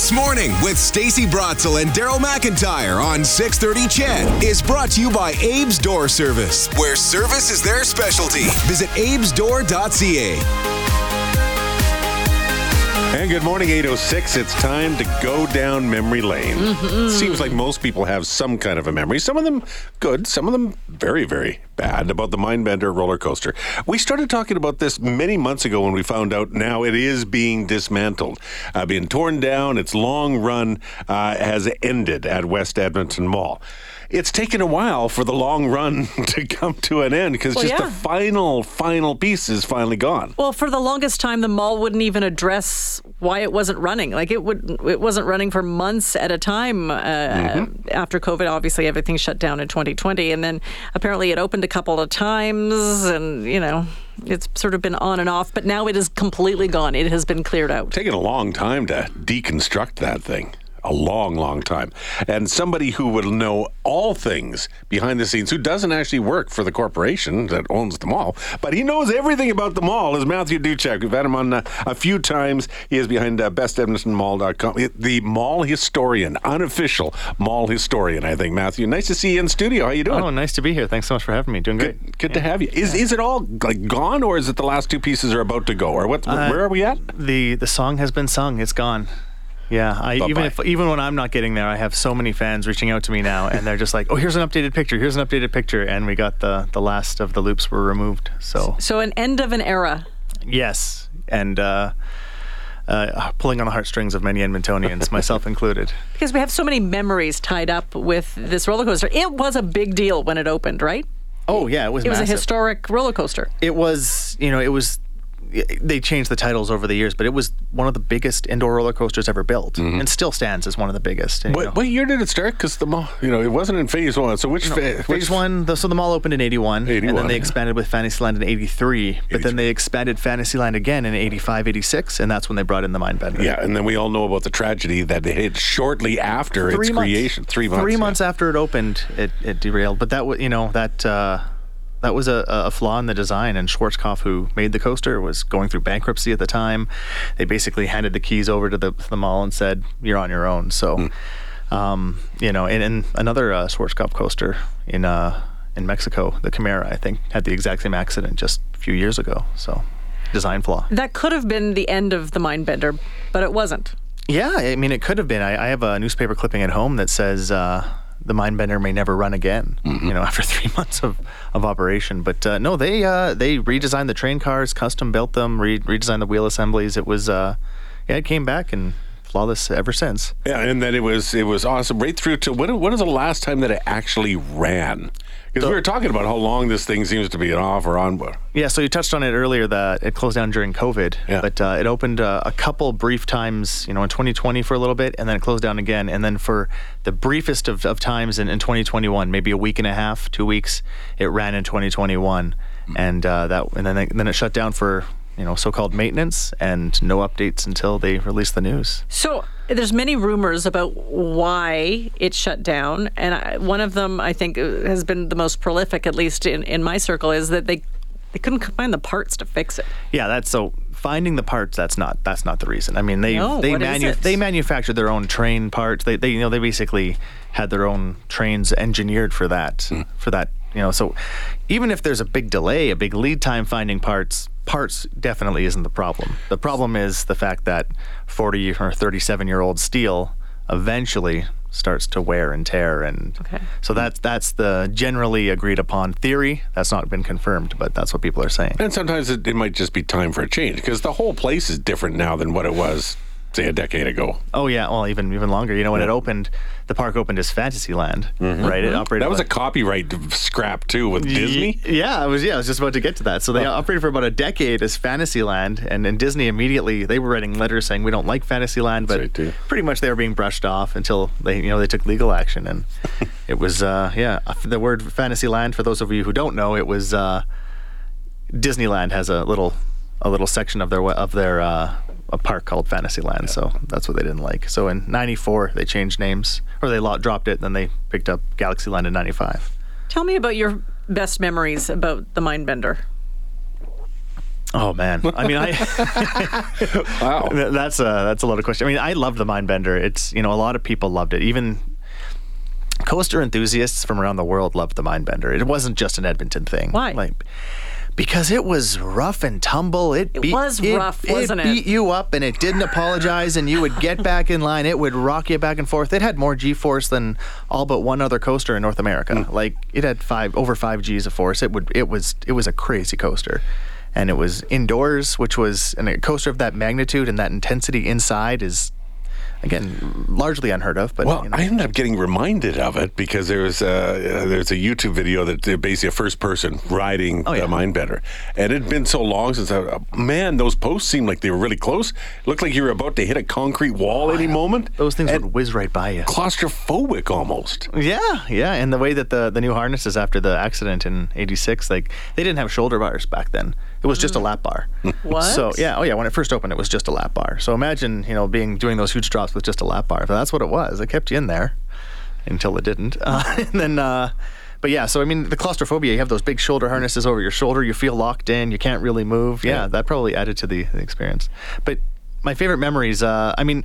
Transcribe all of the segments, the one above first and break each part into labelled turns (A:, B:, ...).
A: this
B: morning with Stacy Brotzel and Daryl McIntyre on 630 CHED is brought to you by Abe's Door Service, where service is their specialty. Visit abesdoor.ca.
C: And good morning, 806. It's time to go down memory lane.
D: Mm-hmm.
C: Seems like most people have some kind of a memory. Some of them good, some of them very, very bad about the Mindbender roller coaster. We started talking about this many months ago when we found out now it is being dismantled, uh, being torn down. Its long run uh, has ended at West Edmonton Mall. It's taken a while for the long run to come to an end because
D: Well,
C: just
D: yeah.
C: the final, final piece is finally gone.
D: Well, for the longest time, the mall wouldn't even address why it wasn't running. Like it would, it wasn't running for months at a time uh, after COVID. Obviously, everything shut down in 2020, and then apparently it opened a couple of times, and you know, it's sort of been on and off. But now it is completely gone. It has been cleared out.
C: taken a long time to deconstruct that thing. A long, long time. And somebody who would know all things behind the scenes, who doesn't actually work for the corporation that owns the mall, but he knows everything about the mall, is Matthew Dutczak. We've had him on uh, a few times. He is behind uh, bestedmontonmall.com. The mall historian, unofficial mall historian, I think. Matthew, nice to see you in studio. How you doing?
E: Oh, nice to be here. Thanks so much for having me. Doing great.
C: Good, good to have you. Is is it all like gone, or is it the last two pieces are about to go, or what?
E: Uh,
C: where are we at?
E: The the song has been sung. It's gone. Yeah, I,
C: Bye-bye.
E: even if even when I'm not getting there, I have so many fans reaching out to me now, and they're just like, "Oh, here's an updated picture. Here's an updated picture," and we got the the last of the loops were removed. So
D: So an end of an era.
E: yes, and uh, uh, pulling on the heartstrings of many Edmontonians, myself included.
D: Because we have so many memories tied up with this roller coaster. It was a big deal when it opened, right?
E: Oh yeah, it was.
D: It was a historic roller coaster.
E: It was, you know, it was. They changed the titles over the years, but it was one of the biggest indoor roller coasters ever built, and still stands as one of the biggest. you know.
C: What, what year did it start? Because the mall, you know, it wasn't in phase one. So which fa- which
E: Phase one, the, so the mall opened in 81, and
C: 81,
E: then they
C: yeah.
E: expanded with Fantasyland in 83, but then they expanded Fantasyland again in 85, 86, and that's when they brought in the Mindbender.
C: Yeah, and then we all know about the tragedy that it hit shortly after its
E: Three months.
C: creation. Three months.
E: Three
C: yeah.
E: months after it opened, it, it derailed. But that was, you know, that uh, that was a, a flaw in the design. And Schwarzkopf, who made the coaster, was going through bankruptcy at the time. They basically handed the keys over to the, to the mall and said, "You're on your own." So,
C: Hmm.
E: um, you know, and, and another uh, Schwarzkopf coaster in uh, in Mexico, the Chimera, I think, had the exact same accident just a few years ago. So, design flaw.
D: That could have been the end of the Mindbender, but it wasn't.
E: Yeah, I mean, it could have been. I, I have a newspaper clipping at home that says uh, the Mindbender may never run again. You know, after three months of, of operation. But uh, no, they uh, they redesigned the train cars, custom built them, re- redesigned the wheel assemblies. It was uh, yeah, it came back and flawless ever since.
C: Yeah, and then it was it was awesome right through to when when was the last time that it actually ran? Because we were talking about how long this thing seems to be an off or on.
E: Yeah, so you touched on it earlier that it closed down during COVID,
C: Yeah.
E: but uh, it opened uh, a couple brief times, you know, in 2020 for a little bit, and then it closed down again. And then for the briefest of, of times in, in 2021, maybe a week and a half, two weeks, it ran in 2021, and uh, that and then it, then it shut down for you know so-called maintenance and no updates until they release the news.
D: So there's many rumors about why it shut down, and I, one of them I think uh, has been the most prolific, at least in, in my circle, is that they they couldn't find the parts to fix it.
E: Yeah, that's so finding the parts. That's not that's not the reason. I mean, they
D: No,
E: they manu- they manufactured their own train parts. They they you know they basically had their own trains engineered for that
C: Hmm.
E: for that you know. So even if there's a big delay, a big lead time finding parts, parts definitely isn't the problem. The problem is the fact that 40 or 37 year old steel eventually starts to wear and tear and
D: Okay.
E: so that's that's the generally agreed upon theory that's not been confirmed but that's what people are saying
C: And sometimes it, it might just be time for a change because the whole place is different now than what it was, say, a decade ago.
E: Oh yeah, well even even longer. You know when it opened, the park opened as Fantasyland, right? It operated.
C: Mm-hmm. That was a copyright scrap too with Disney.
E: Yeah, I was. Yeah, I was just about to get to that. So they operated for about a decade as Fantasyland, and then Disney immediately they were writing letters saying we don't like Fantasyland, but
C: right,
E: pretty much they were being brushed off until they you know they took legal action, and it was uh, yeah the word Fantasyland for those of you who don't know it was uh, Disneyland has a little a little section of their of their uh, a park called Fantasyland, so that's what they didn't like. So in '94 they changed names, or they lo- dropped it, and then they picked up Galaxyland in '95.
D: Tell me about your best memories about the Mindbender.
E: Oh man, I mean, I
C: Wow.
E: that's a that's a lot of question. I mean, I loved the Mindbender. It's you know a lot of people loved it. Even coaster enthusiasts from around the world loved the Mindbender. It wasn't just an Edmonton thing.
D: Why?
E: Like because it was rough and tumble. It,
D: It
E: beat,
D: was rough, wasn't it?
E: It beat you up, and it didn't apologize, and you would get back in line. It would rock you back and forth. It had more G-force than all but one other coaster in North America.
C: Hmm.
E: Like it had five over five G's of force. It would it was it was a crazy coaster. And it was indoors, which was and a coaster of that magnitude and that intensity inside is, again, largely unheard of. But
C: Well,
E: you know.
C: I ended up getting reminded of it because there was a, there's a YouTube video that they're basically a first person riding
E: Oh, yeah.
C: the Mindbender. And it had been so long since I, man, those posts seemed like they were really close. It looked like you were about to hit a concrete wall any moment.
E: those things would whiz right by you.
C: claustrophobic almost.
E: Yeah, yeah, and the way that the the new harnesses after the accident in '86, like they didn't have shoulder bars back then. It was just a lap bar.
D: What?
E: So yeah, oh yeah, when it first opened, it was just a lap bar. So imagine you know being doing those huge drops with just a lap bar. That's what it was. It kept you in there until it didn't, uh, and then. Uh, but yeah, so I mean, the claustrophobia, you have those big shoulder harnesses over your shoulder, you feel locked in, you can't really move. Yeah, that probably added to the, the experience. But my favorite memories, uh, I mean,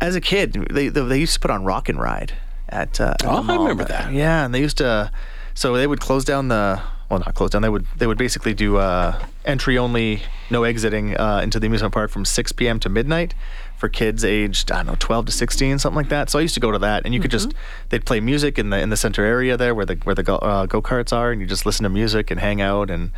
E: as a kid, they, they, used to put on Rock and Ride at, uh, at
C: Oh, I remember that.
E: Yeah, and they used to, so they would close down the, well, not close down, they would they would basically do uh, entry only, no exiting uh, into the amusement park from 6 p.m. to midnight for kids aged, I don't know, 12 to 16, something like that. So I used to go to that, and you could just, they'd play music in the in the center area there where the where the go uh, karts are, and you just listen to music and hang out and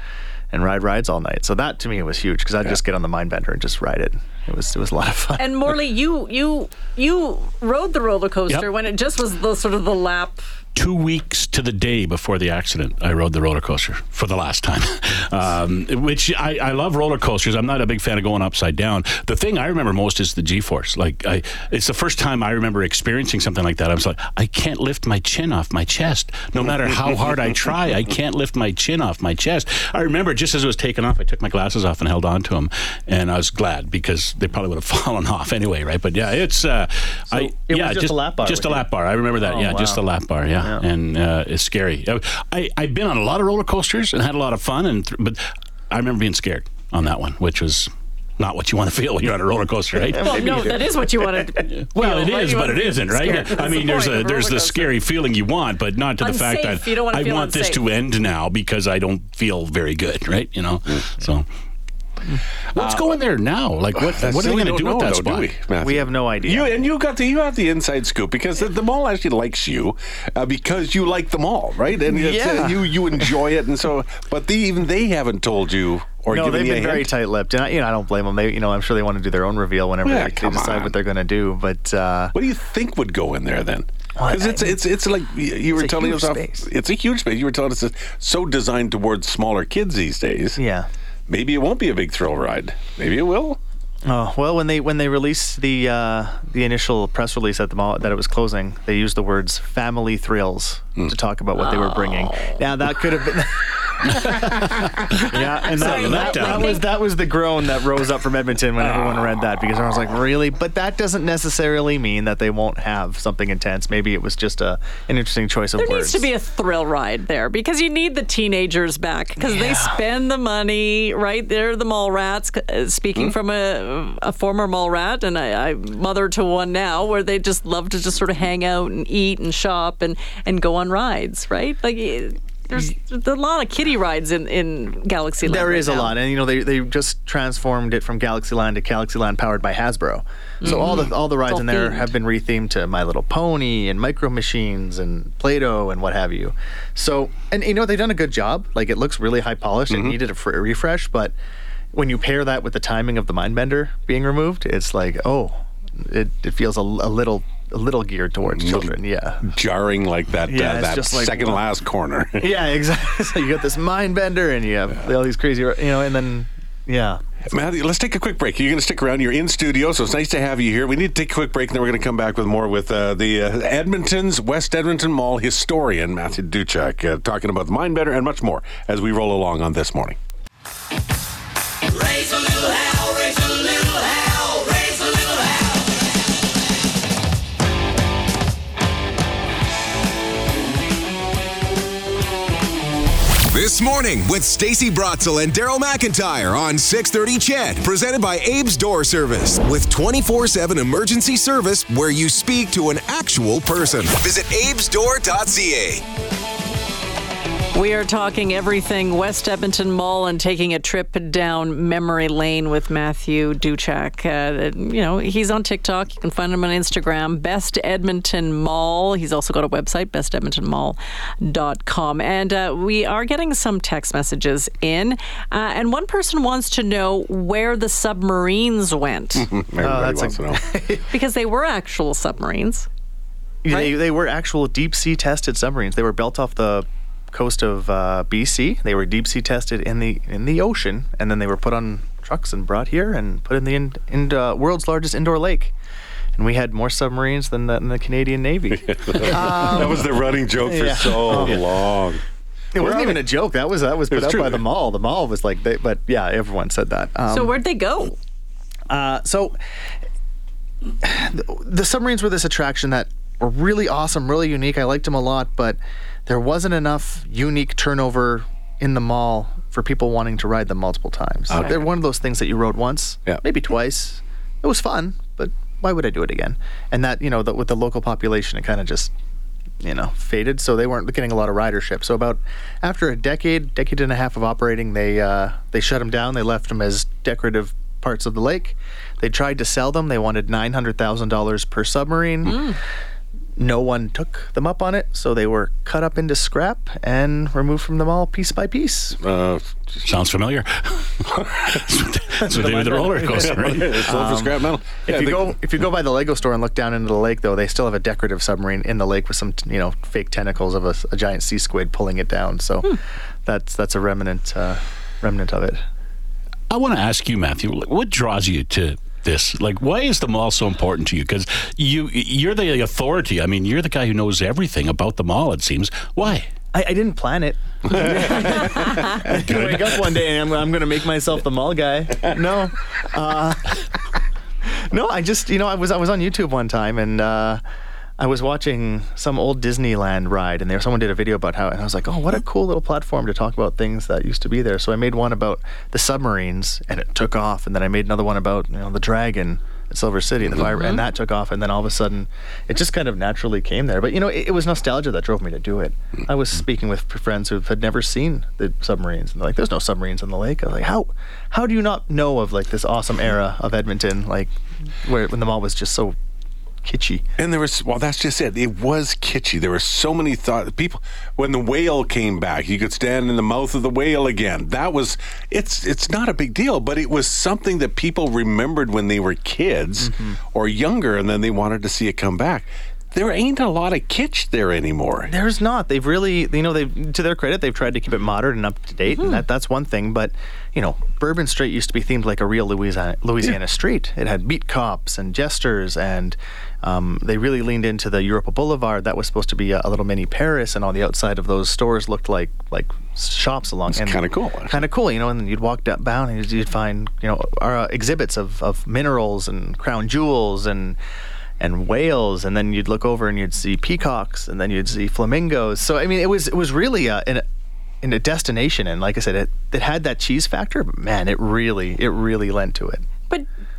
E: and ride rides all night. So that to me was huge because I'd just get on the Mindbender and just ride it. It was it was a lot of fun.
D: And Morley, you you you rode the roller coaster
F: Yep.
D: when it just was the sort of the lap.
F: Two weeks to the day before the accident, I rode the roller coaster for the last time. Um, which I, I love roller coasters. I'm not a big fan of going upside down. The thing I remember most is the G-force. Like I, it's the first time I remember experiencing something like that. I was like, I can't lift my chin off my chest. No matter how hard I try, I can't lift my chin off my chest. I remember just as it was taken off, I took my glasses off and held on to them, and I was glad because they probably would have fallen off anyway, right? But yeah, it's uh, I
E: it was
F: yeah
E: just a lap bar
F: just a
E: you?
F: lap bar. I remember that.
E: Oh,
F: yeah, just a lap bar. Yeah,
E: Yeah.
F: and uh, it's scary. I I've been on a lot of roller coasters and had a lot of fun, and th- but I remember being scared on that one, which was not what you want to feel when you're on a roller coaster, right?
D: Well, no, that is what you want to
F: Well,
D: feel,
F: it
D: right?
F: is,
D: You
F: but
D: wanna
F: it
D: be
F: isn't, right?
D: scared.
F: I mean,
D: the
F: there's
D: point
F: a there's the scary feeling you want, but not to the fact that
D: You wanna
F: I
D: feel
F: want this to end now because I don't feel very good, right? You know, so. What's going there now? Like, what, what are they going to
C: don't
F: with that
C: though,
F: spot?
C: we, Matthew?
E: we have no idea.
C: You and you got the you have the inside scoop because the, the mall actually likes you uh, because you like the mall, right? And it's, uh,
E: Yeah.
C: you you enjoy it, and so but they, even they haven't told you or
E: no,
C: given
E: they've
C: you
E: been
C: a
E: very
C: hint.
E: tight-lipped, and I, you know I don't blame them. They, you know, I'm sure they want to do their own reveal whenever
C: Yeah,
E: they, they decide
C: on.
E: what they're going to do. But uh,
C: What do you think would go in there then? Because it's it's it's like you were telling us off.
E: space.
C: It's a huge space. You were telling us it's so designed towards smaller kids these days.
E: yeah.
C: Maybe it won't be a big thrill ride. Maybe it will.
E: Oh well, when they when they released the uh, the initial press release at the mall that it was closing, they used the words "family thrills"
C: Hmm.
E: to talk about what they were bringing. Now that could have been. yeah, and that,
D: Sorry,
E: that,
F: letdown.
E: that was that was the groan that rose up from Edmonton when everyone read that because I was like, really? But that doesn't necessarily mean that they won't have something intense. Maybe it was just a an interesting choice of
D: There
E: words.
D: needs to be a thrill ride there because you need the teenagers back because they spend the money, right? They're the mall rats. Uh, Speaking from a, a former mall rat, and I, I mother to one now, where they just love to just sort of hang out and eat and shop and, and go on rides, right? Like there's, there's a lot of kiddie rides in, in Galaxyland.
E: There
D: right
E: is a lot, and you know they, they just transformed it from Galaxyland to Galaxyland powered by Hasbro. So all the mm-hmm. all the rides
D: all
E: in there
D: themed.
E: have been rethemed to My Little Pony and Micro Machines and Play-Doh and what have you. So and you know they've done a good job. Like it looks really high polished. It mm-hmm. needed a fr- refresh, but when you pair that with the timing of the Mindbender being removed, it's like oh, it, it feels a, a little a little geared towards children. Yeah.
C: Jarring like that.
E: Yeah,
C: uh, that
E: just like,
C: second last corner.
E: Yeah, exactly. so you got this mind bender, and you have all these crazy, you know, and then yeah.
C: Matthew, let's take a quick break. You're going to stick around. You're in studio, so it's nice to have you here. We need to take a quick break, and then we're going to come back with more with uh, the uh, Edmonton's West Edmonton Mall historian, Matthew Dutczak, uh, talking about the Mindbender and much more as we roll along on this morning.
B: This morning with Stacy Brotzel and Daryl McIntyre on 630 CHED, presented by Abe's Door Service with 24-7 emergency service where you speak to an actual person. Visit abesdoor.ca.
D: We are talking everything West Edmonton Mall and taking a trip down memory lane with Matthew Dutczak. Uh, you know, he's on TikTok. You can find him on Instagram, Best Edmonton Mall. He's also got a website, bestedmontonmall.com. And uh, we are getting some text messages in. Uh, and one person wants to know where the submarines went
C: Everybody
E: that's
C: wants
E: a-
C: to know.
D: because they were actual submarines.
E: They, they were actual deep sea tested submarines. They were built off the coast of uh, BC. They were deep sea tested in the in the ocean, and then they were put on trucks and brought here and put in the in, in, uh, world's largest indoor lake. And we had more submarines than the, than the Canadian Navy.
C: that was the running joke for
E: yeah.
C: so long.
E: it wasn't even a joke. That was that was put
C: was
E: up
C: true.
E: by the mall. The mall was like, they, but yeah, everyone said that. Um,
D: So where'd they go?
E: Uh, so the, the submarines were this attraction that were really awesome, really unique. I liked them a lot, but there wasn't enough unique turnover in the mall for people wanting to ride them multiple times.
C: Okay.
E: They're one of those things that you rode once,
C: Yeah.
E: maybe twice. It was fun, but why would I do it again? And that, you know, the, with the local population, it kind of just you know, faded. So they weren't getting a lot of ridership. So about after a decade, decade and a half of operating, they uh, they shut them down. They left them as decorative parts of the lake. They tried to sell them. They wanted nine hundred thousand dollars per submarine. No one took them up on it, so they were cut up into scrap and removed from the mall piece by piece.
C: Uh,
F: Sounds familiar. That's what they do with the roller coaster, right?
C: it's sold for scrap metal. Yeah,
E: If you
C: the-
E: go if you go by the Lego store and look down into the lake, though, they still have a decorative submarine in the lake with some you know fake tentacles of a, a giant sea squid pulling it down. So that's that's a remnant uh, remnant of it.
F: I want to ask you, Matthew, what draws you to this? Like, why is the mall so important to you? Because you you're the authority. I mean, you're the guy who knows everything about the mall. It seems. Why?
E: I, I didn't plan it. I wake up one day and I'm, I'm going to make myself the mall guy. No, uh, no. I just you know I was I was on YouTube one time and. Uh, I was watching some old Disneyland ride, and there someone did a video about how, and I was like, "Oh, what a cool little platform to talk about things that used to be there." So I made one about the submarines, and it took off. And then I made another one about you know the dragon at Silver City, and the fire, and mm-hmm. that took off. And then all of a sudden, it just kind of naturally came there. But you know, it, it was nostalgia that drove me to do it. I was speaking with friends who had never seen the submarines, and they're like, "There's no submarines in the lake." I was like, "How? How do you not know of like this awesome era of Edmonton, like where when the mall was just so kitschy?"
C: And there was well, that's just it. It was kitschy. There were so many thought people when the whale came back, you could stand in the mouth of the whale again. That was it's it's not a big deal, but it was something that people remembered when they were kids mm-hmm. or younger, and then they wanted to see it come back. There ain't a lot of kitsch there anymore.
E: There's not. They've really, you know, they've to their credit, they've tried to keep it modern and up to date, and that, mm-hmm. that's one thing. But you know, Bourbon Street used to be themed like a real Louisiana, Louisiana street. It had beat cops and jesters, and um, they really leaned into the Europa Boulevard. That was supposed to be a, a little mini Paris, and on the outside of those stores looked like like shops along. It's
C: kinda cool.
E: Kind of cool, you know. And then you'd walk down and you'd, you'd find, you know, our, uh, exhibits of, of minerals and crown jewels and and whales, and then you'd look over and you'd see peacocks, and then you'd see flamingos. So I mean, it was it was really a, in a, in a destination, and like I said, it it had that cheese factor, but man, it really it really lent to it.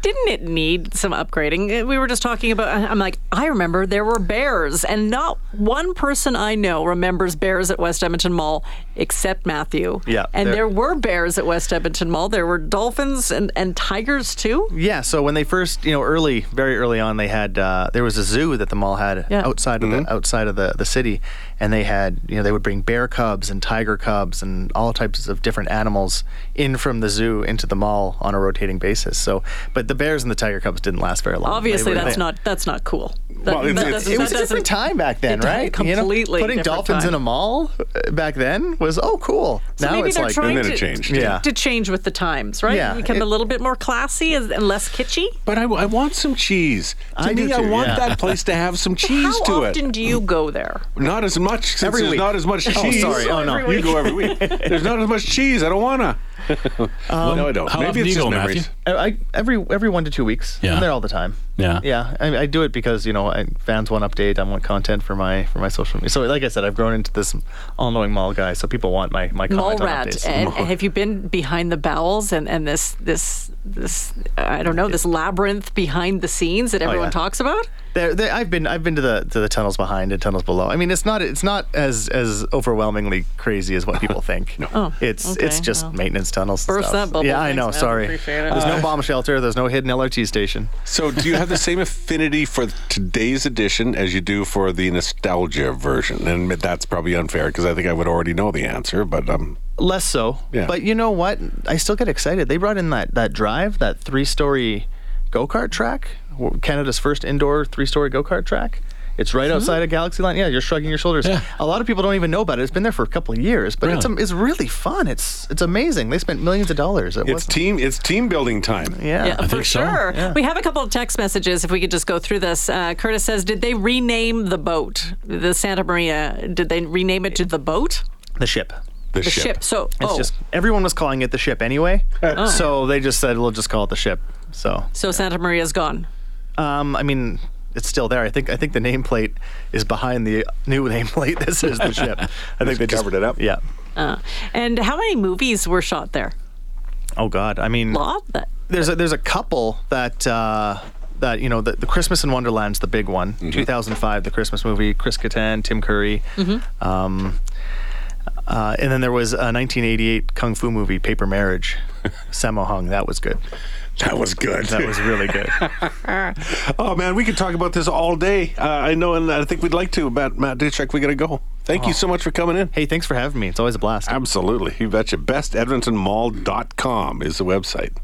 D: But didn't it need some upgrading? Uh, We were just talking about. I'm like, I remember there were bears, and not one person I know remembers bears at West Edmonton Mall except Matthew.
E: Yeah,
D: and there were bears at West Edmonton Mall. There were dolphins and, and tigers too.
E: Yeah, so when they first, you know, early, very early on, they had uh, there was a zoo that the mall had
D: Yeah.
E: outside of the outside of the, the city, and they had, you know, they would bring bear cubs and tiger cubs and all types of different animals in from the zoo into the mall on a rotating basis. So, but the bears and the tiger cubs didn't last very long.
D: Obviously, that's
E: they-
D: not that's not cool. That-
C: Well, it's-
D: that
C: it's-
E: It was a different time back then,
D: it-
E: right? You know,
D: completely
E: putting dolphins
D: time.
E: in a mall uh, back then was oh cool.
D: So
E: now
D: maybe
E: it's
D: they're
E: like
D: trying
C: then
D: to,
C: it changed.
E: Yeah.
D: to change with the times, right?
E: Yeah,
D: Become
E: it-
D: a little bit more classy and and less kitschy.
C: But I, I want some cheese. To
E: I
C: me,
E: do
C: I want
E: yeah.
C: that place to have some cheese
D: How
C: to
D: often
C: it.
D: do you go there?
C: Not as much since
E: Every
C: there's
E: week.
C: not as much
E: Oh,
C: cheese.
E: sorry. Oh, no.
C: You go every week. There's not as much cheese. I don't wanna. Um, no, I don't.
F: how
C: Maybe it's
F: do
C: just
F: go,
C: memories.
F: Matthew?
E: I, I every every one to two weeks.
F: Yeah.
E: I'm there all the time.
F: Yeah.
E: Yeah, I, I do it because you know I, fans want update. I want content for my for my social media. So like I said, I've grown into this all-knowing mall guy. So people want my my
D: Mall
E: comment on
D: rat.
E: updates.
D: And have you been behind the bowels and, and this this this I don't know this labyrinth behind the scenes that everyone oh,
E: yeah.
D: talks about?
E: There, there, I've been I've been to the to the tunnels behind and tunnels below. I mean, it's not it's not as as overwhelmingly crazy as what people think. no,
D: Oh,
E: it's
D: okay,
E: it's just
D: well.
E: maintenance tunnels. and
D: Burst
E: stuff.
D: that bubble.
E: Yeah, I know.
D: man.
E: Sorry.
D: It.
E: There's no bomb shelter. There's no hidden LRT station.
C: So, do you have the same affinity for today's edition as you do for the nostalgia version? And that's probably unfair because I think I would already know the answer, but um,
E: Less so.
C: Yeah.
E: But you know what? I still get excited. They brought in that that drive, that three story go kart track, w- Canada's first indoor three story go kart track. It's right outside of Galaxyland. Yeah, you're shrugging your shoulders.
F: Yeah.
E: A lot of people don't even know about it. It's been there for a couple of years, but it's
F: Really?
E: it's really fun. It's it's amazing. They spent millions of dollars. It
C: it's
E: wasn't-
C: team it's team building time.
E: Yeah.
D: Yeah, for
F: think so.
D: sure.
E: Yeah.
D: We have a couple of text messages. If we could just go through this, uh, Curtis says, "Did they rename the boat, the Santa Maria? Did they rename it to the boat,
E: The ship.
C: The,
D: the ship?" So,
E: It's
D: oh,
E: just everyone was calling it the ship anyway, so they just said we'll just call it the ship. So
D: so Santa Maria's gone.
E: Um, I mean, it's still there. I think I think the nameplate is behind the new nameplate. This is the ship. I think they just
C: covered it up?
E: Yeah.
D: Uh, and how many movies were shot there?
E: Oh God. I mean,
D: Lot. That
E: there's a, there's a couple that uh, that you know the, the Christmas in Wonderland's the big one. 2005, the Christmas movie. Chris Kattan, Tim Curry. Um, uh, and then there was a 1988 kung fu movie, Paper Marriage. Sammo Hung. That was good.
C: That was good.
E: That was really good.
C: oh man, we could talk about this all day. Uh, I know, and I think we'd like to. But Matt Dutczak, we got to go. Thank you so much for coming in.
E: hey, thanks for having me. It's always a blast.
C: Absolutely, you betcha. BestEdmontonMall.com is the website.